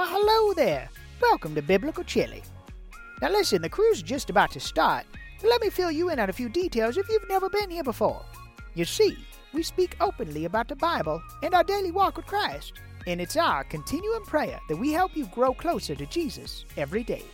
Well, hello there. Welcome to Biblical Chili. Now, listen, the cruise is just about to start. Let me fill you in on a few details if you've never been here before. You see, we speak openly about the Bible and our daily walk with Christ, and it's our continuing prayer that we help you grow closer to Jesus every day.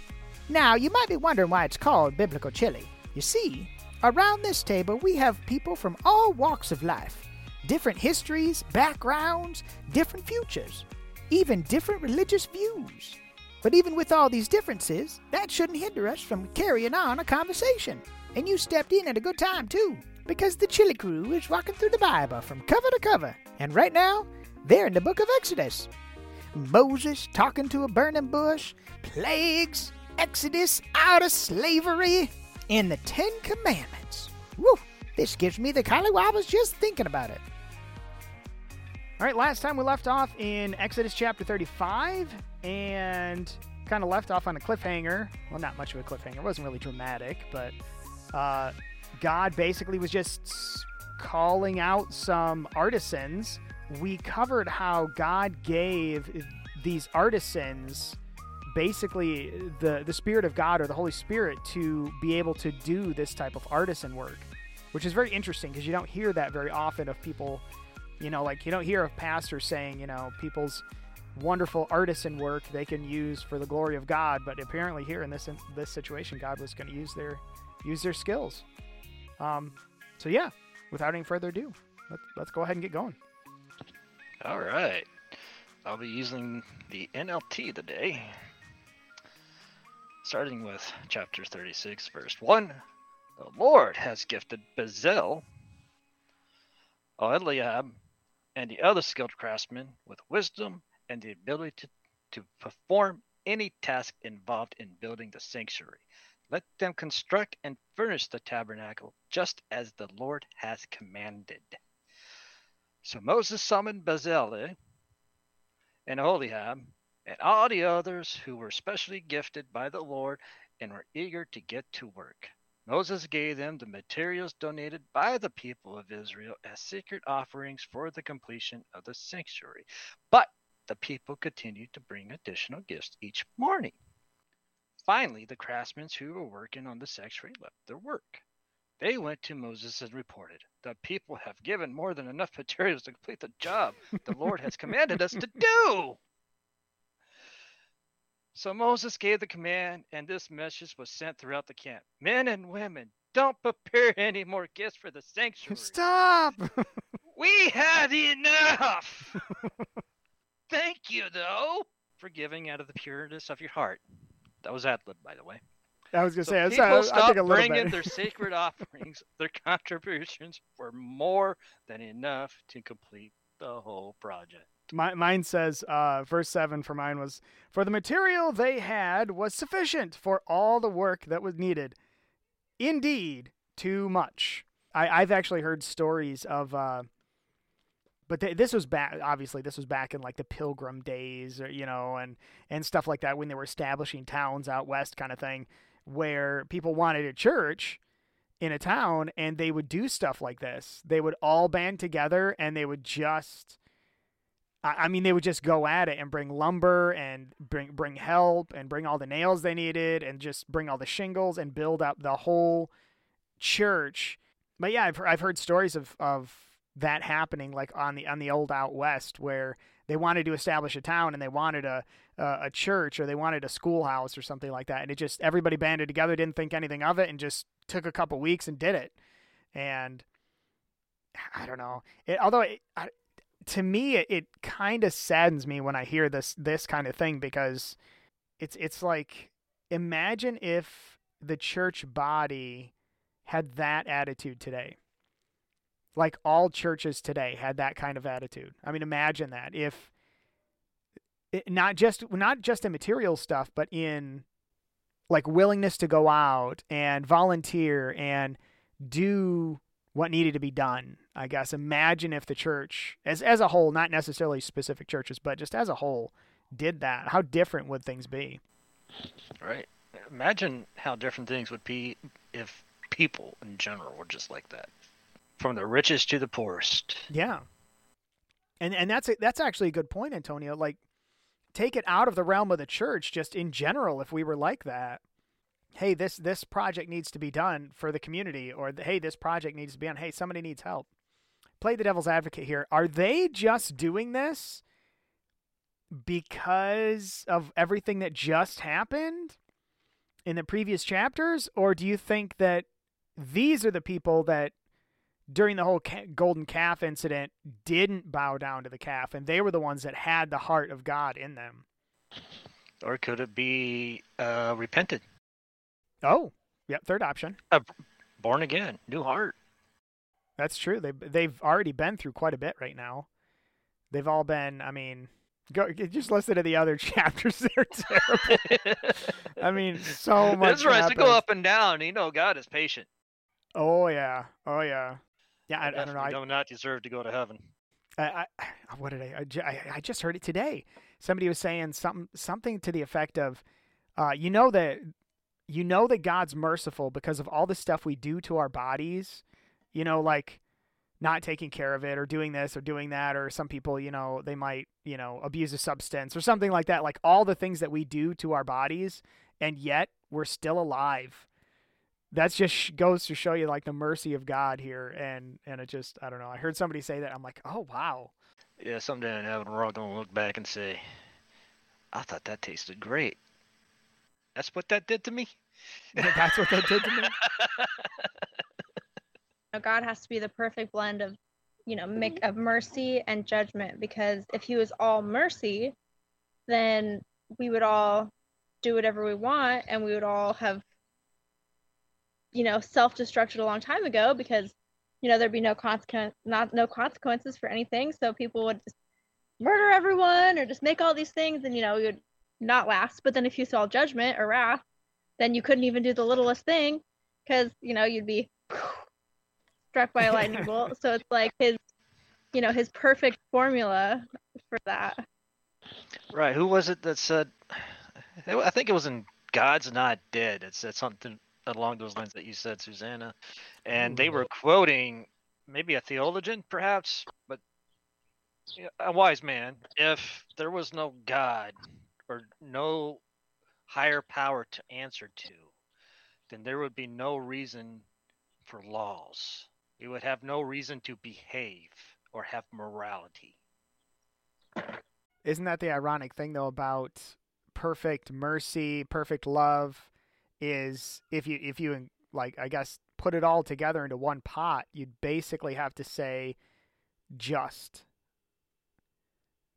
Now, you might be wondering why it's called Biblical Chili. You see, around this table we have people from all walks of life different histories, backgrounds, different futures, even different religious views. But even with all these differences, that shouldn't hinder us from carrying on a conversation. And you stepped in at a good time, too, because the Chili Crew is walking through the Bible from cover to cover. And right now, they're in the book of Exodus. Moses talking to a burning bush, plagues, Exodus out of slavery, and the Ten Commandments. Woo! This gives me the collywobbles just thinking about it. All right, last time we left off in Exodus chapter 35 and kind of left off on a cliffhanger. Well, not much of a cliffhanger. It wasn't really dramatic, but uh, God basically was just calling out some artisans. We covered how God gave these artisans basically the, the Spirit of God or the Holy Spirit to be able to do this type of artisan work, which is very interesting because you don't hear that very often of people you know, like you don't hear of pastors saying, you know, people's wonderful artisan work they can use for the glory of God, but apparently here in this in this situation, God was going to use their use their skills. Um, so yeah, without any further ado, let's let's go ahead and get going. All right, I'll be using the NLT today, starting with chapter 36, verse one. The Lord has gifted Bezalel, Eliab, and the other skilled craftsmen with wisdom and the ability to, to perform any task involved in building the sanctuary. Let them construct and furnish the tabernacle just as the Lord has commanded. So Moses summoned Bezalel and Oholiab and all the others who were specially gifted by the Lord and were eager to get to work. Moses gave them the materials donated by the people of Israel as secret offerings for the completion of the sanctuary. But the people continued to bring additional gifts each morning. Finally, the craftsmen who were working on the sanctuary left their work. They went to Moses and reported, The people have given more than enough materials to complete the job the Lord has commanded us to do. So Moses gave the command, and this message was sent throughout the camp. Men and women, don't prepare any more gifts for the sanctuary. Stop! we had enough! Thank you, though, for giving out of the pureness of your heart. That was ad lib, by the way. I was gonna So say, I, people I, I stopped think a little bringing their sacred offerings. Their contributions were more than enough to complete the whole project. My, mine says, uh, verse 7 for mine was, For the material they had was sufficient for all the work that was needed. Indeed, too much. I, I've actually heard stories of, uh, but th- this was back, obviously, this was back in like the pilgrim days, or, you know, and, and stuff like that when they were establishing towns out west kind of thing, where people wanted a church in a town and they would do stuff like this. They would all band together and they would just I mean, they would just go at it and bring lumber and bring bring help and bring all the nails they needed and just bring all the shingles and build up the whole church. But yeah, I've I've heard stories of of that happening, like on the on the old out west, where they wanted to establish a town and they wanted a a, a church or they wanted a schoolhouse or something like that, and it just everybody banded together, didn't think anything of it, and just took a couple weeks and did it. And I don't know. It, although it, I, to me it, it kind of saddens me when I hear this this kind of thing because it's it's like imagine if the church body had that attitude today. Like all churches today had that kind of attitude. I mean imagine that if it, not just not just in material stuff but in like willingness to go out and volunteer and do what needed to be done. I guess imagine if the church, as as a whole, not necessarily specific churches, but just as a whole, did that. How different would things be? Right. Imagine how different things would be if people in general were just like that. From the richest to the poorest. Yeah. And and that's a, that's actually a good point, Antonio. Like take it out of the realm of the church just in general if we were like that. Hey, this this project needs to be done for the community or hey, this project needs to be done. Hey, somebody needs help. Play the devil's advocate here. Are they just doing this because of everything that just happened in the previous chapters or do you think that these are the people that during the whole golden calf incident didn't bow down to the calf and they were the ones that had the heart of god in them Or could it be uh, repented, oh yep third option born again, new heart? That's true they they've already been through quite a bit right now they've all been i mean go just listen to the other chapters they're terrible i mean so much That's right. To go up and down, you know, God is patient. oh yeah oh yeah yeah I, I don't know I, do not deserve to go to heaven. I, I what did I, I I I just heard it today. Somebody was saying something something to the effect of, uh, you know that you know that God's merciful because of all the stuff we do to our bodies. You know, like not taking care of it or doing this or doing that or some people you know they might you know abuse a substance or something like that like all the things that we do to our bodies and yet we're still alive that's just goes to show you like the mercy of god here and and it just i don't know i heard somebody say that i'm like oh wow Yeah, someday in heaven, we're all going to look back and say, I thought that tasted great. That's what that did to me? that's what that did to me know, God has to be the perfect blend of, you know, make of mercy and judgment because if he was all mercy, then we would all do whatever we want and we would all have you know, self-destructed a long time ago because you know, there'd be no consequence not no consequences for anything, so people would just murder everyone or just make all these things and you know, we would not last. But then if you saw judgment or wrath, then you couldn't even do the littlest thing because, you know, you'd be struck by a lightning bolt. So it's like his, you know, his perfect formula for that. Right. Who was it that said? I think it was in God's Not Dead. It said something along those lines that you said, Susanna, and they were mm-hmm. quoting maybe a theologian, perhaps, but a wise man. If there was no God or no higher power to answer to, then there would be no reason for laws. We would have no reason to behave or have morality. isn't that the ironic thing though about perfect mercy perfect love is if you if you like i guess put it all together into one pot you'd basically have to say just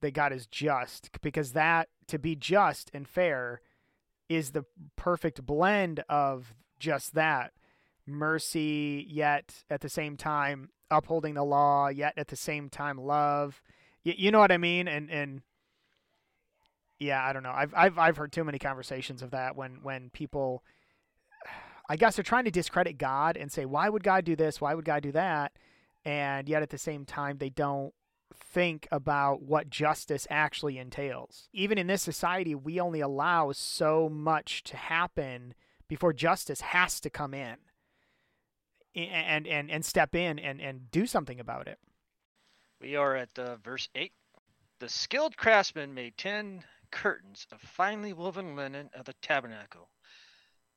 that god is just because that to be just and fair is the perfect blend of just that mercy yet at the same time upholding the law yet at the same time love Y- you know what i mean and and yeah, I don't know. I've I've I've heard too many conversations of that when when people I guess are trying to discredit God and say why would God do this? Why would God do that? And yet at the same time they don't think about what justice actually entails. Even in this society, we only allow so much to happen before justice has to come in and and and step in and and do something about it. We are at uh, verse 8. The skilled craftsman made 10 curtains of finely woven linen of the tabernacle.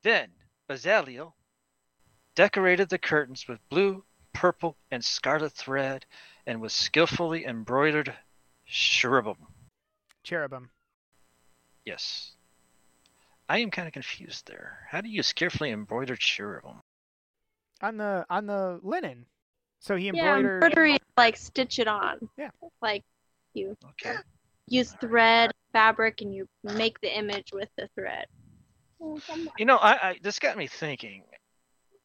Then Bezalel decorated the curtains with blue, purple, and scarlet thread and with skillfully embroidered cherubim. Cherubim. Yes. I am kind of confused there. How do you skillfully embroider cherubim? On the on the linen. So he Yeah, embroidery like stitch it on. Yeah. Like you Okay. use thread, fabric, and you make the image with the thread. You know, I, I this got me thinking.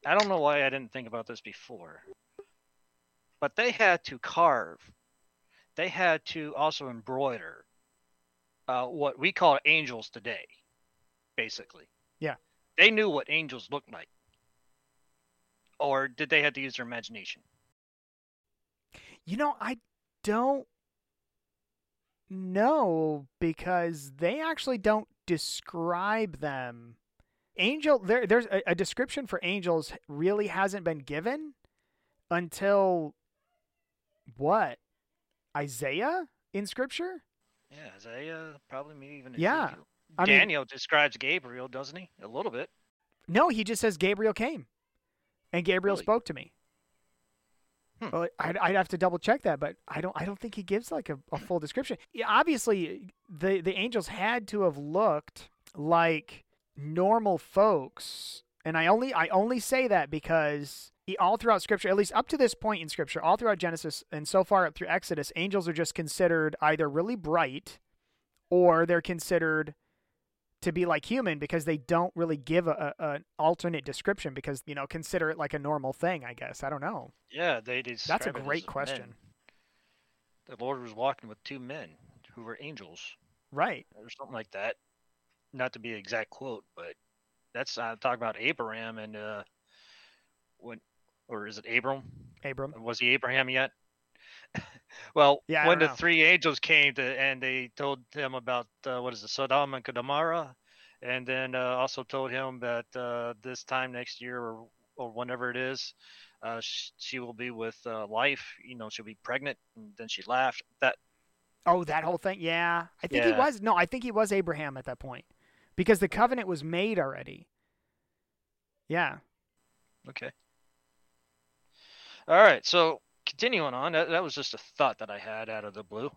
I don't know why I didn't think about this before. But they had to carve. They had to also embroider uh, what we call angels today, basically. Yeah. They knew what angels looked like. Or did they have to use their imagination? You know, I don't know because they actually don't describe them. Angel, there, there's a, a description for angels really hasn't been given until what? Isaiah in scripture? Yeah, Isaiah, probably maybe even Yeah. I mean- Daniel describes Gabriel, doesn't he? A little bit. No, he just says Gabriel came, and Gabriel Really? spoke to me. Hmm. Well, I'd, I'd have to double check that, but I don't. I don't think he gives like a, a full description. Yeah, obviously, the the angels had to have looked like normal folks, and I only I only say that because he- all throughout Scripture, at least up to this point in Scripture, all throughout Genesis and so far up through Exodus, angels are just considered either really bright, or they're considered to be like human because they don't really give a, a an alternate description because you know consider it like a normal thing. I guess I don't know. Yeah, they did That's a describe it as great men. question. The Lord was walking with two men who were angels, Right. or something like that. Not to be an exact quote, but that's uh, talking about Abraham and uh, when, or is it Abram? Abram. Was he Abraham yet? Well, Yeah, when the know. three angels came to and they told him about uh, what is it, Sodom and Gomorrah, and then uh, also told him that uh, this time next year or or whenever it is, uh, sh- she will be with uh, life. You know, she'll be pregnant. And then she laughed. That Oh, that whole thing. Yeah, I think he was. No, I think he was Abraham at that point because the covenant was made already. Yeah. okay. All right. So continuing on, that, that was just a thought that I had out of the blue.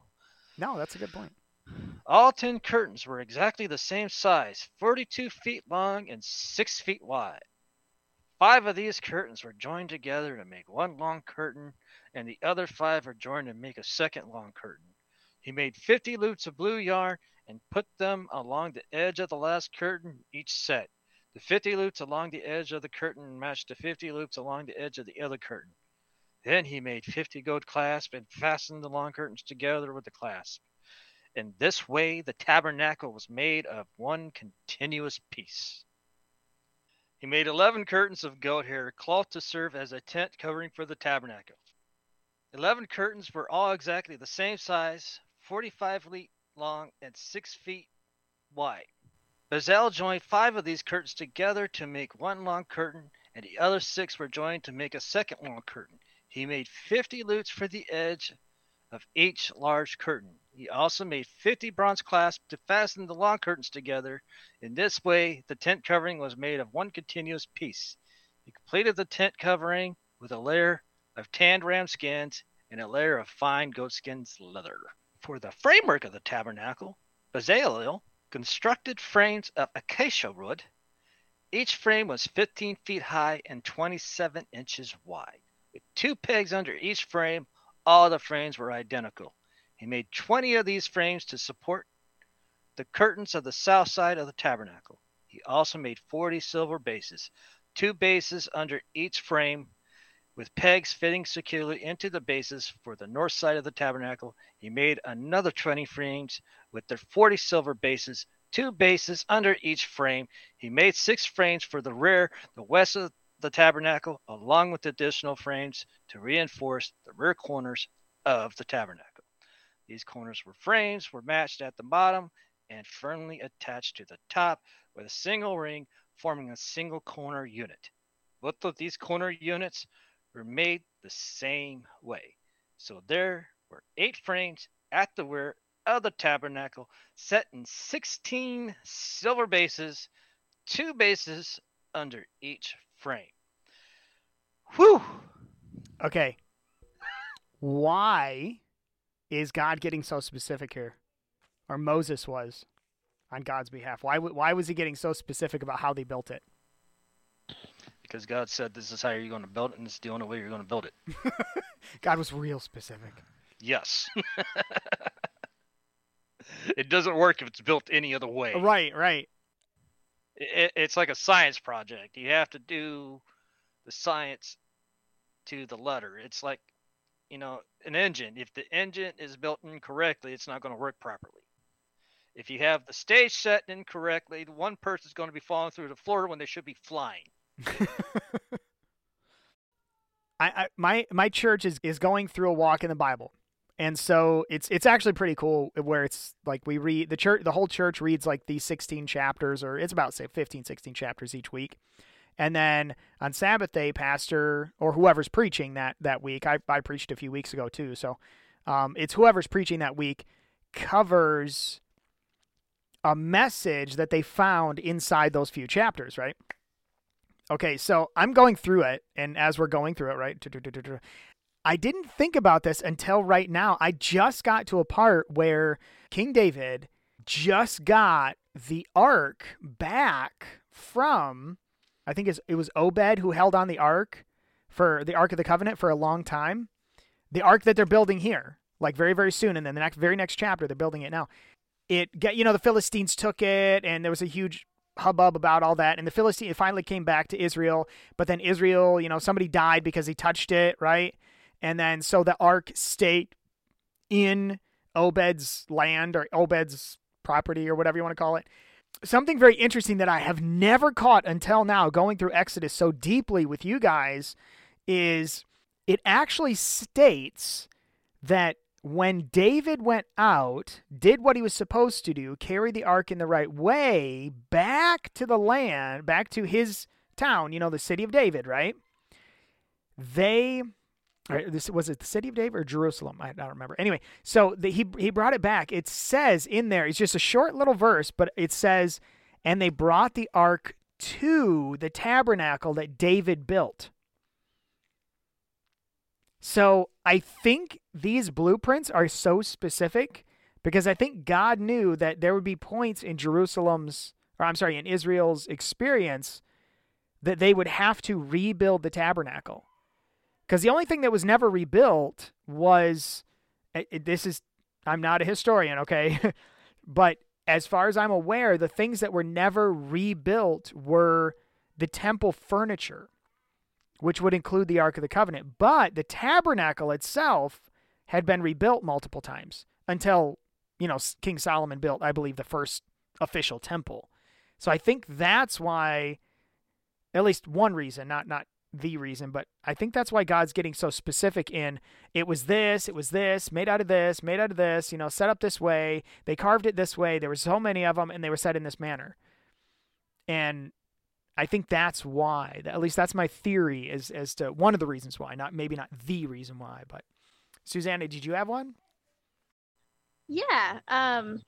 No, that's a good point. All 10 curtains were exactly the same size 42 feet long and 6 feet wide. Five of these curtains were joined together to make one long curtain, and the other five are joined to make a second long curtain. He made 50 loops of blue yarn and put them along the edge of the last curtain, each set. The 50 loops along the edge of the curtain matched the 50 loops along the edge of the other curtain. Then he made 50 gold clasps and fastened the long curtains together with the clasp. In this way, the tabernacle was made of one continuous piece. He made 11 curtains of goat hair, cloth to serve as a tent covering for the tabernacle. 11 curtains were all exactly the same size, 45 feet long and 6 feet wide. Bezalel joined five of these curtains together to make one long curtain, and the other six were joined to make a second long curtain. He made 50 lutes for the edge of each large curtain. He also made 50 bronze clasps to fasten the long curtains together. In this way, the tent covering was made of one continuous piece. He completed the tent covering with a layer of tanned ram skins and a layer of fine goatskins leather. For the framework of the tabernacle, Bezalel constructed frames of acacia wood. Each frame was 15 feet high and 27 inches wide. With two pegs under each frame, all the frames were identical. He made 20 of these frames to support the curtains of the south side of the tabernacle. He also made 40 silver bases, two bases under each frame, with pegs fitting securely into the bases for the north side of the tabernacle. He made another 20 frames with their 40 silver bases, two bases under each frame. He made six frames for the rear, the west of the tabernacle, along with additional frames to reinforce the rear corners of the tabernacle. These corners were frames were matched at the bottom and firmly attached to the top with a single ring forming a single corner unit. Both of these corner units were made the same way. So there were eight frames at the rear of the tabernacle set in 16 silver bases, two bases under each frame. Whew! Okay. Why is God getting so specific here? Or Moses was on God's behalf. Why why was he getting so specific about how they built it? Because God said this is how you're going to build it, and this is the only way you're going to build it. God was real specific. Yes. it doesn't work if it's built any other way. Right, right. It, it's like a science project. You have to do the science to the letter. It's like, you know, an engine. If the engine is built incorrectly, it's not going to work properly. If you have the stage set incorrectly, one person's going to be falling through the floor when they should be flying. I, I my my church is is going through a walk in the Bible. And so it's it's actually pretty cool where it's like we read the church the whole church reads like these 16 chapters or it's about say 15 16 chapters each week. And then on Sabbath day pastor or whoever's preaching that that week I I preached a few weeks ago too. So um, it's whoever's preaching that week covers a message that they found inside those few chapters, right? Okay, so I'm going through it, and as we're going through it, right, I didn't think about this until right now. I just got to a part where King David just got the ark back from, I think it was Obed who held on the ark for the Ark of the Covenant for a long time. The ark that they're building here, like very, very soon, and then the next, very next chapter, they're building it now. It get, you know, the Philistines took it, and there was a huge hubbub about all that. And the Philistine finally came back to Israel, but then Israel, you know, somebody died because he touched it, right? And then so the ark state in Obed's land or Obed's property or whatever you want to call it. Something very interesting that I have never caught until now, going through Exodus so deeply with you guys, is it actually states that when David went out, did what he was supposed to do, carry the ark in the right way back to the land, back to his town, you know, the city of David, right? They Right, this was it the city of David or Jerusalem? I don't remember. Anyway, so the, he he brought it back. It says in there, it's just a short little verse, but it says, "And they brought the ark to the tabernacle that David built." So I think these blueprints are so specific because I think God knew that there would be points in Jerusalem's, or I'm sorry, in Israel's experience that they would have to rebuild the tabernacle. Because the only thing that was never rebuilt was it, it, this is, I'm not a historian, okay? but as far as I'm aware, the things that were never rebuilt were the temple furniture which would include the Ark of the Covenant. But the tabernacle itself had been rebuilt multiple times until, you know, King Solomon built, I believe, the first official temple. So I think that's why, at least one reason, not not the reason, but I think that's why God's getting so specific in it was this, it was this, made out of this, made out of this, you know, set up this way. They carved it this way. There were so many of them, and they were set in this manner. And I think that's why. At least that's my theory as as to one of the reasons why. Not maybe not the reason why, but Susanna, did you have one? Yeah. Um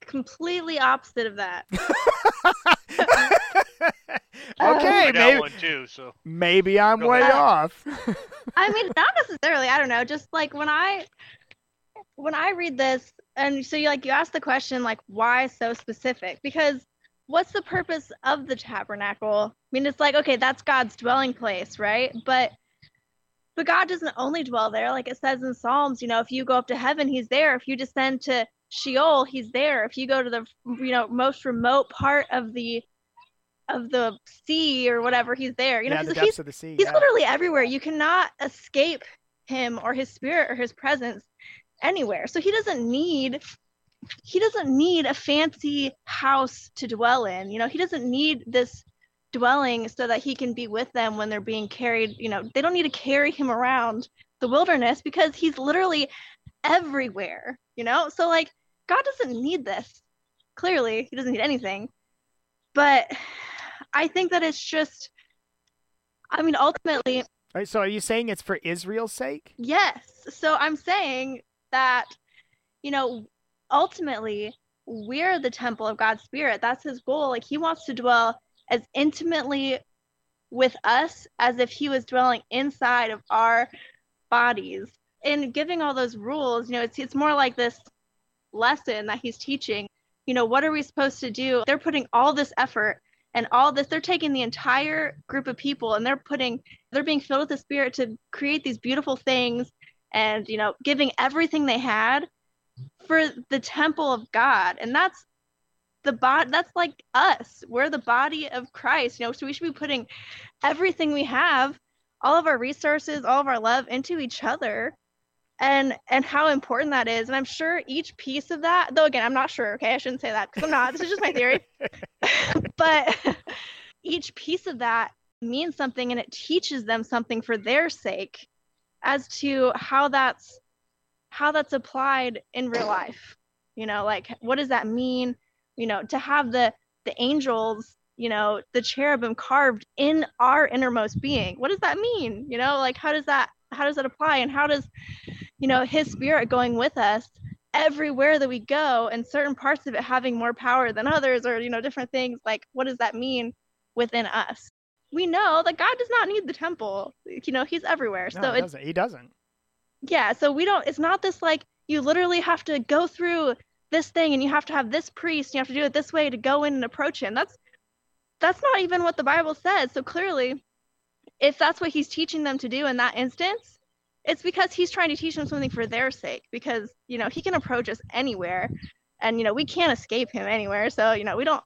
completely opposite of that. Um, okay, maybe one too, so maybe I'm way ahead. off. I mean, not necessarily. I don't know. Just like when I when I read this, and so you like you ask the question like, why so specific? Because what's the purpose of the tabernacle? I mean, it's like, okay, that's God's dwelling place, right? But but God doesn't only dwell there. Like it says in Psalms, you know, if you go up to heaven, he's there. If you descend to Sheol, he's there. If you go to the you know most remote part of the of the sea or whatever, he's there. You know, yeah, the he's, of the sea. he's yeah. literally everywhere. You cannot escape him or his spirit or his presence anywhere. So he doesn't need he doesn't need a fancy house to dwell in. You know, he doesn't need this dwelling so that he can be with them when they're being carried. You know, they don't need to carry him around the wilderness because he's literally everywhere, you know? So, like, God doesn't need this. Clearly, he doesn't need anything. But I think that it's just, I mean, ultimately. Right, so, are you saying it's for Israel's sake? Yes. So, I'm saying that, you know, ultimately we're the temple of God's spirit. That's his goal. Like he wants to dwell as intimately with us as if he was dwelling inside of our bodies. And giving all those rules, you know, it's it's more like this lesson that he's teaching. You know, what are we supposed to do? They're putting all this effort and all this they're taking the entire group of people and they're putting they're being filled with the spirit to create these beautiful things and you know giving everything they had for the temple of God. And that's the body that's like us. We're the body of Christ, you know, so we should be putting everything we have, all of our resources, all of our love into each other. And and how important that is. And I'm sure each piece of that, though again, I'm not sure, okay? I shouldn't say that because I'm not. This is just my theory. but each piece of that means something and it teaches them something for their sake as to how that's how that's applied in real life you know like what does that mean you know to have the the angels you know the cherubim carved in our innermost being what does that mean you know like how does that how does that apply and how does you know his spirit going with us everywhere that we go and certain parts of it having more power than others or you know different things like what does that mean within us? We know that god does not need the temple. You know he's everywhere. No, so doesn't. He doesn't. yeah so we don't it's not this like you literally have to go through this thing and you have to have this priest and you have to do it this way to go in and approach him. That's that's not even what the bible says. So clearly if that's what he's teaching them to do in that instance it's because he's trying to teach them something for their sake because you know he can approach us anywhere and you know we can't escape him anywhere so you know we don't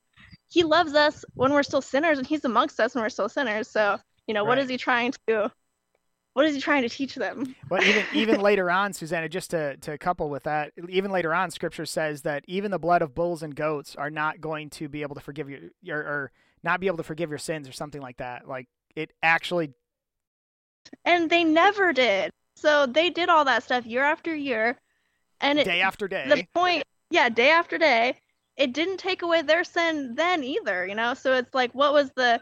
he loves us when we're still sinners and he's amongst us when we're still sinners so you know what Right. is he trying to what is he trying to teach them Well, even even later on, Susanna, just to to couple with that, even later on, Scripture says that even the blood of bulls and goats are not going to be able to forgive you, your or not be able to forgive your sins, or something like that. Like it actually, and they never did so they did all that stuff year after year and it, day after day. the point yeah day after day it didn't take away their sin then either you know? So it's like what was the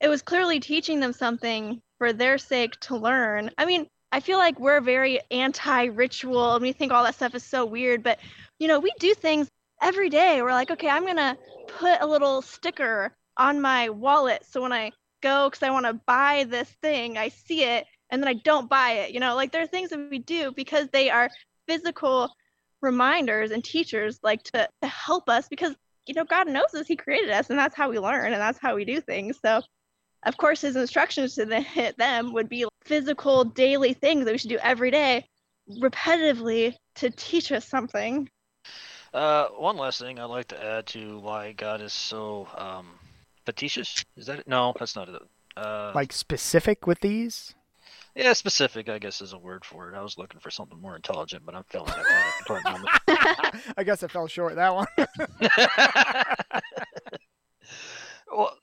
it was clearly teaching them something for their sake to learn. I mean i feel like we're very anti-ritual and we think all that stuff is so weird but you know we do things every day. We're like okay i'm gonna put a little sticker on my wallet. So when i go because i want to buy this thing i see it and then i don't buy it you know like there are things that we do because they are physical reminders and teachers like to, to help us because you know god knows us he created us and that's how we learn and that's how we do things so of course his instructions to the, them would be physical daily things that we should do every day repetitively to teach us something Uh, one last thing I'd like to add to why God is so um, facetious. Is that it? No, that's not it. Uh, like specific with these. Yeah, specific. I guess is a word for it. I was looking for something more intelligent, but I'm feeling like that at the current moment. I guess I fell short that one. well,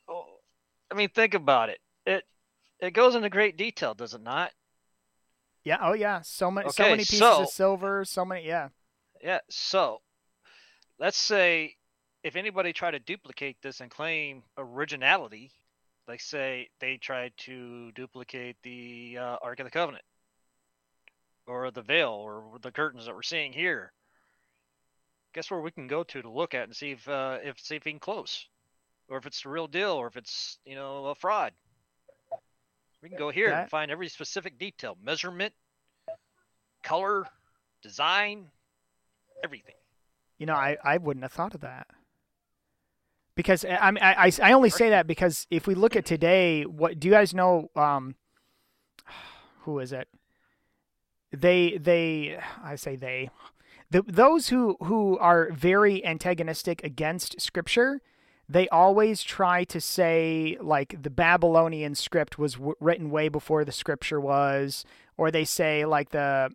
I mean, think about it. It it goes into great detail, does it not? yeah. Oh yeah. So many. so many pieces so- of silver. So many. Yeah. Yeah. So, let's say if anybody tried to duplicate this and claim originality, like say they tried to duplicate the uh, Ark of the Covenant, or the veil, or the curtains that we're seeing here. Guess where we can go to to look at and see if uh, if see if even close, or if it's the real deal, or if it's you know a fraud. We can go here That- and find every specific detail, measurement, color, design, everything. You know, I, I wouldn't have thought of that. Because I, I, mean, I, I- I only say that because if we look at today, what do you guys know? Um, who is it? They they I say they, the, those who who are very antagonistic against Scripture, they always try to say like the Babylonian script was w- written way before the Scripture was, or they say like the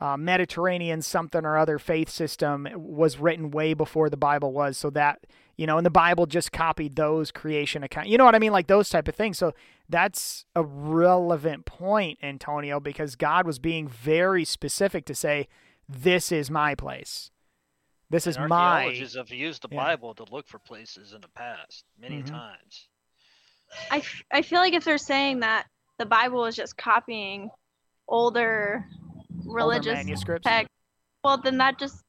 uh, Mediterranean something or other faith system was written way before the Bible was, so that you know, and the Bible just copied those creation account. You know what I mean, like those type of things. So that's a relevant point, Antonio, because God was being very specific to say, "This is my place. This is my." archaeologists have used the yeah. Bible to look for places in the past many Mhm. times. I, f- I feel like if they're saying that the Bible is just copying older older religious manuscripts. text, well, then that just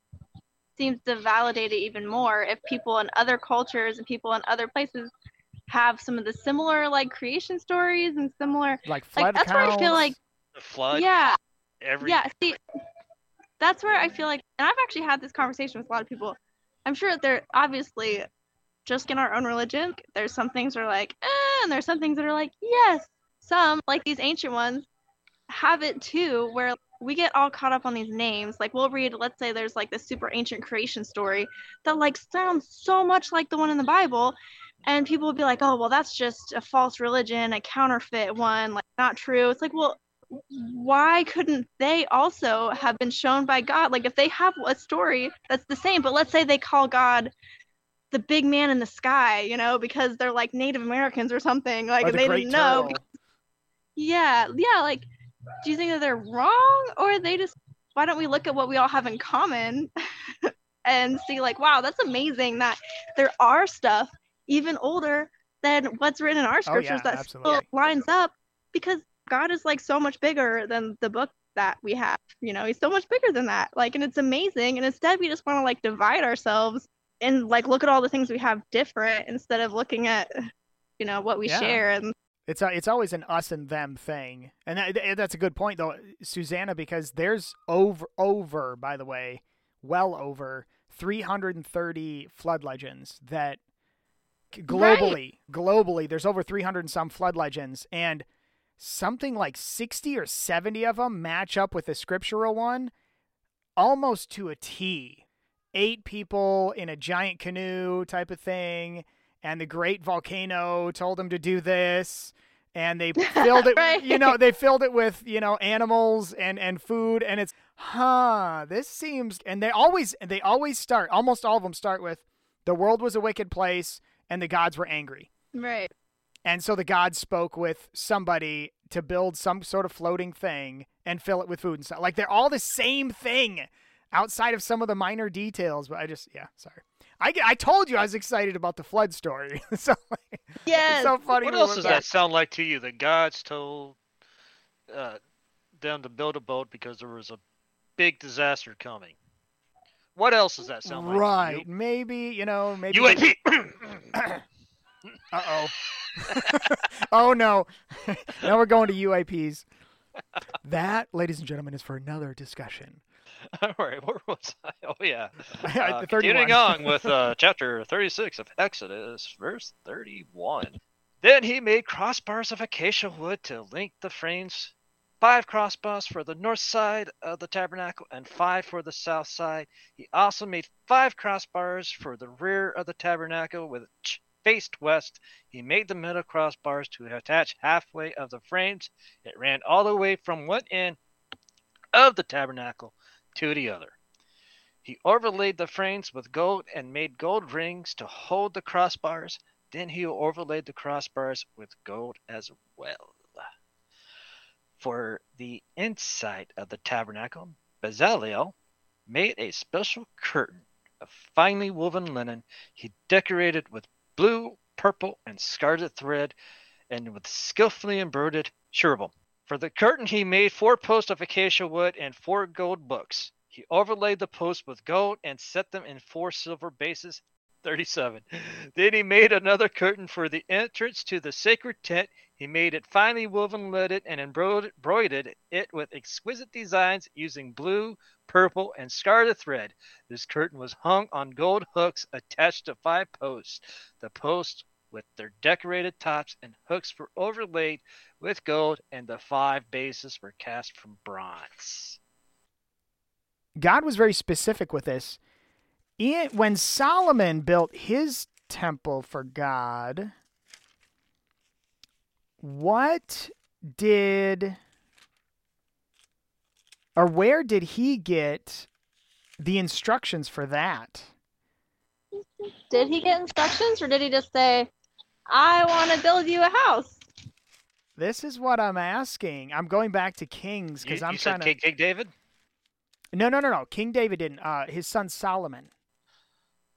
seems to validate it even more. If people in other cultures and people in other places have some of the similar like creation stories and similar, like flood like that's where I feel like, The flood, yeah, every yeah. See, that's where I feel like, and I've actually had this conversation with a lot of people. I'm sure that they're obviously just in our own religion. There's some things that are like, eh, and there's some things that are like, yes. Some, like these ancient ones, have it too, where we get all caught up on these names. Like we'll read, let's say there's like this super ancient creation story that like sounds so much like the one in the Bible. And people will be like, oh, well, that's just a false religion, a counterfeit one, like not true. It's like, well, why couldn't they also have been shown by God? Like if they have a story that's the same, but let's say they call God the big man in the sky, you know, because they're like Native Americans or something, like or the they didn't know. turtle. Yeah, yeah, like do you think that they're wrong or they just why don't we look at what we all have in common and see like wow, that's amazing that there are stuff even older than what's written in our Oh, scriptures yeah, that absolutely. still lines up because God is like so much bigger than the book that we have. You know, he's so much bigger than that. Like, and it's amazing. And instead, we just want to like divide ourselves and like look at all the things we have different instead of looking at, you know, what we Yeah. share. And It's a, it's always an us and them thing, and that, that's a good point though, Susanna, because there's over over by the way, well over 330 flood legends that globally globally there's over 300 and some flood legends, and something like 60 or 70 of them match up with the scriptural one, almost to a T. Eight people in a giant canoe type of thing and the great volcano told them to do this and they filled it Right. you know they filled it with you know animals and and food and it's huh this seems and they always they always start almost all of them start with the world was a wicked place and the gods were angry right. and so the gods spoke with somebody to build some sort of floating thing and fill it with food and stuff like they're all the same thing outside of some of the minor details but i just yeah sorry i, I told you i was excited about the flood story so like, Yes. it's so funny What else does back- that sound like to you? The gods told uh, them to build a boat because there was a big disaster coming. What else does that sound like? right maybe you know maybe To you? UAP. uh-oh oh no now we're going to uaps that ladies and gentlemen is for another discussion All right, where was I? Oh yeah. Uh, continuing on with uh, chapter 36 of Exodus, verse 31. Then he made crossbars of acacia wood to link the frames. Five crossbars for the north side of the tabernacle and five for the south side. He also made five crossbars for the rear of the tabernacle which faced west. He made the middle crossbars to attach halfway of the frames. It ran all the way from one end of the tabernacle to the other. He overlaid the frames with gold and made gold rings to hold the crossbars. Then he overlaid the crossbars with gold as well. For the inside of the tabernacle, Bezalel made a special curtain of finely woven linen. He decorated with blue, purple, and scarlet thread and with skillfully embroidered cherubim. For the curtain, he made four posts of acacia wood and four gold books. He overlaid the posts with gold and set them in four silver bases. 37. Then he made another curtain for the entrance to the sacred tent. He made it finely woven, leaded, and embroidered embroidered it with exquisite designs using blue, purple, and scarlet thread. This curtain was hung on gold hooks attached to five posts. The posts with their decorated tops and hooks were overlaid with gold, and the five bases were cast from bronze. God was very specific with this. When Solomon built his temple for God, what did or where did he get the instructions for that? Did he get instructions or did he just say, I want to build you a house? This is what I'm asking. I'm going back to Kings because I'm said trying to. King, King David, No, no, no, no. King David didn't. Uh, his son Solomon.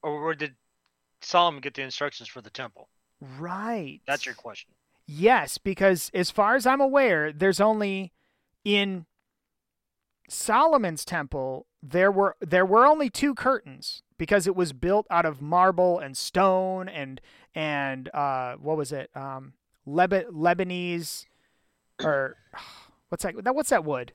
or where did Solomon get the instructions for the temple? Right. That's your question. Yes, because as far as I'm aware, there's only in Solomon's temple there were there were only two curtains because it was built out of marble and stone and and uh what was it um Leb- Lebanese or what's that that what's that wood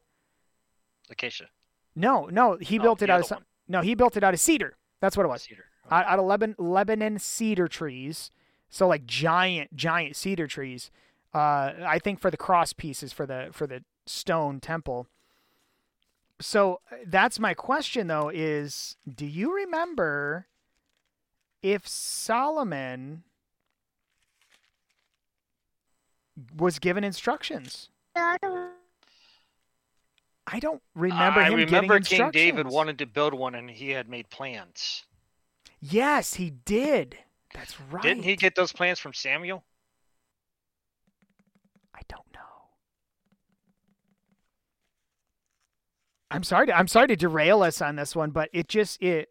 Acacia. no no he Oh, built it out of some, one. no he built it out of cedar that's what it was Cedar. out, out of Lebanon, Lebanon cedar trees. So like giant, giant cedar trees. Uh, I think for the cross pieces for the for the stone temple. So that's my question though: is do you remember if Solomon was given instructions? I don't remember I him getting remember King David wanted to build one, and he had made plans. Yes, he did. That's right. Didn't he get those plans from Samuel? I don't know. I'm sorry. To, I'm sorry to derail us on this one, but it just it.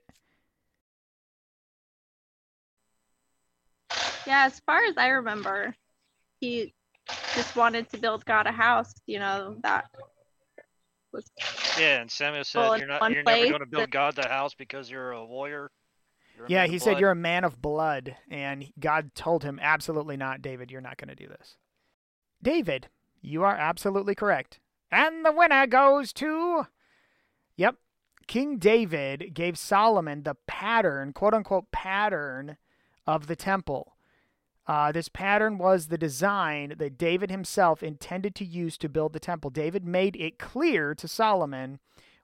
Yeah, as far as I remember, he just wanted to build God a house, you know, that was Yeah, and Samuel said you're not you're never going to build the- God the house because you're a warrior. You're a Yeah, he said blood." you're a man of blood, and God told him, absolutely not, David, you're not going to do this. David, you are absolutely correct. And the winner goes to. Yep. King David gave Solomon the pattern, quote unquote, pattern of the temple. Uh, this pattern was the design that David himself intended to use to build the temple. David made it clear to Solomon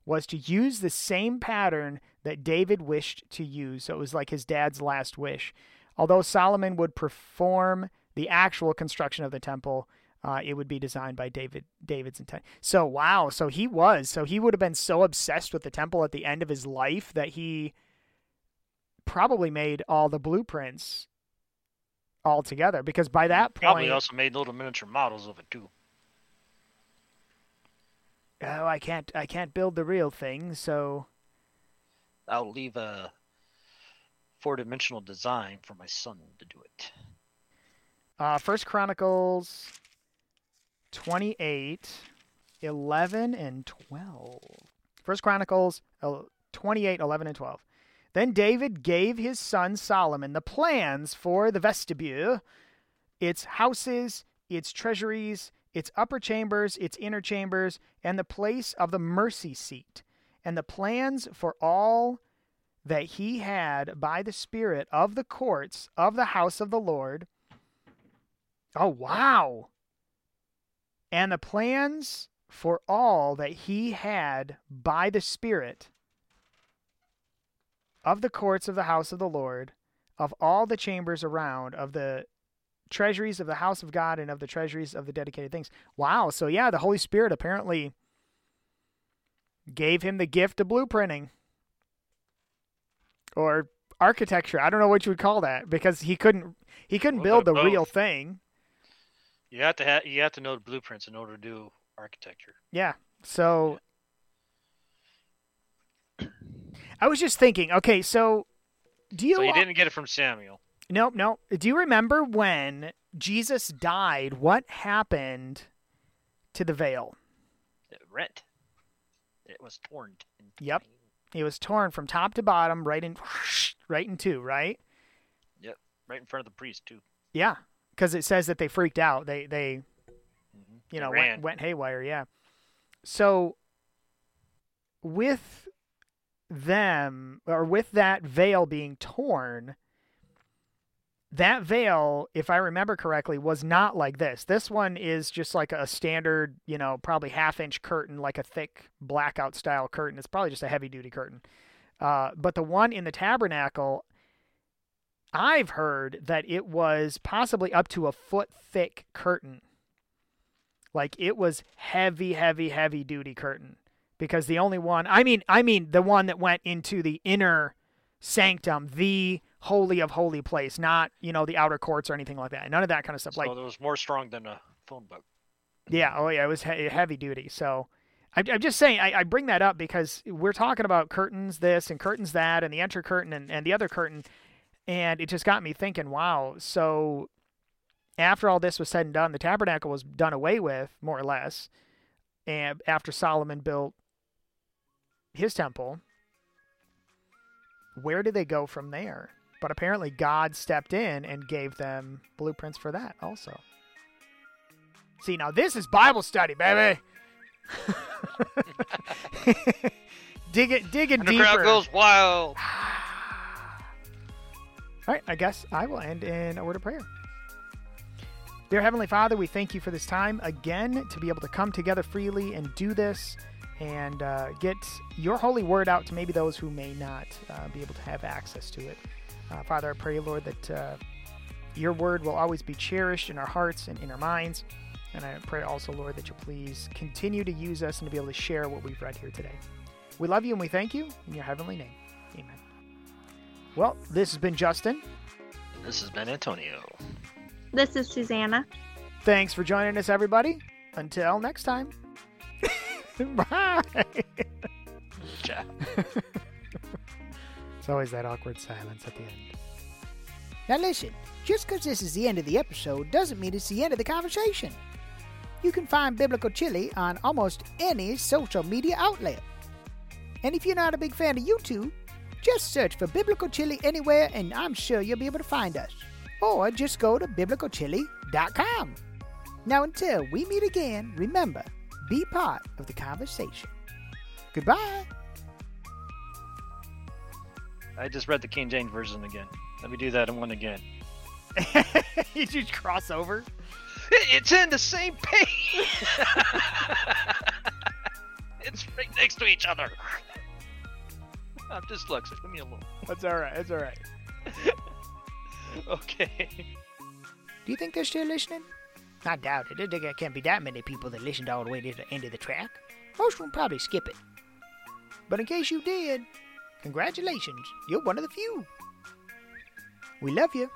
was to use the same pattern that David wished to use. So it was like his dad's last wish. Although Solomon would perform the actual construction of the temple, uh, it would be designed by David David's intent. So wow, so he was, so he would have been so obsessed with the temple at the end of his life that he probably made all the blueprints all together because by that point Probably also made little miniature models of it too. oh I can't I can't build the real thing, so I'll leave a four-dimensional design for my son to do it. Uh, First Chronicles 28, 11, and 12. First Chronicles uh, 28, 11, and 12. Then David gave his son Solomon the plans for the vestibule, its houses, its treasuries, its upper chambers, its inner chambers, and the place of the mercy seat, and the plans for all that he had by the Spirit of the courts of the house of the Lord. Oh, wow. And the plans for all that he had by the Spirit of the courts of the house of the Lord, of all the chambers around, of the treasuries of the house of God, and of the treasuries of the dedicated things. Wow. So, yeah, the Holy Spirit apparently gave him the gift of blueprinting or architecture. I don't know what you would call that because he couldn't he couldn't build the of real thing. You have to ha- you have to know the blueprints in order to do architecture. Yeah. So I was just thinking, okay, so do you So you didn't get it from Samuel. Nope, nope. Do you remember when Jesus died? What happened to the veil? It rent. It was torn. Yep. It was torn from top to bottom, right in right in two, right? Yep, right in front of the priest too. Yeah, because it says that they freaked out. They they hmm you know went, went haywire. Yeah. So with them or with that veil being torn, that veil, if I remember correctly, was not like this. This one is just like a standard, you know, probably half inch curtain, like a thick blackout style curtain. It's probably just a heavy duty curtain. Uh, but the one in the tabernacle, I've heard that it was possibly up to a foot thick curtain. Like it was heavy, heavy, heavy duty curtain. Because the only one I mean I mean the one that went into the inner sanctum, the holy of holy place, not, you know, the outer courts or anything like that. None of that kind of stuff. So Like it was more strong than a phone book. yeah, oh yeah, it was he- heavy duty. So I'm, I'm just saying, I, I bring that up because we're talking about curtains this and curtains that and the enter curtain and, and the other curtain. And it just got me thinking, wow. So after all this was said and done, the tabernacle was done away with, more or less. And after Solomon built his temple, where did they go from there? But apparently God stepped in and gave them blueprints for that also. See, now this is Bible study, baby. dig it, dig it And the crowd goes wild. All right, I guess I will end in a word of prayer. Dear Heavenly Father, we thank you for this time again to be able to come together freely and do this and uh, get your holy word out to maybe those who may not uh, be able to have access to it. Uh, Father, I pray, Lord, that uh, your word will always be cherished in our hearts and in our minds. And I pray also, Lord, that you please continue to use us and to be able to share what we've read here today. We love you and we thank you in your heavenly name. Amen. Well, this has been Justin. This has been Antonio. This is Susanna. Thanks for joining us, everybody. Until next time. Bye. It's always that awkward silence at the end. Now listen, just because this is the end of the episode doesn't mean it's the end of the conversation. You can find Biblical Chili on almost any social media outlet. And if you're not a big fan of YouTube, just search for Biblical Chili anywhere and I'm sure you'll be able to find us. Or just go to biblicalchili.com. Now, until we meet again, remember be part of the conversation. Goodbye. I just read the King James version again. Let me do that one again. you just cross over. It's in the same page. it's right next to each other. I'm dyslexic. Leave me alone. That's all right. That's all right. Okay. Do you think they're still listening? I doubt it. There can't be that many people that listened all the way to the end of the track. Most of them probably skip it. But in case you did, congratulations. You're one of the few. We love you.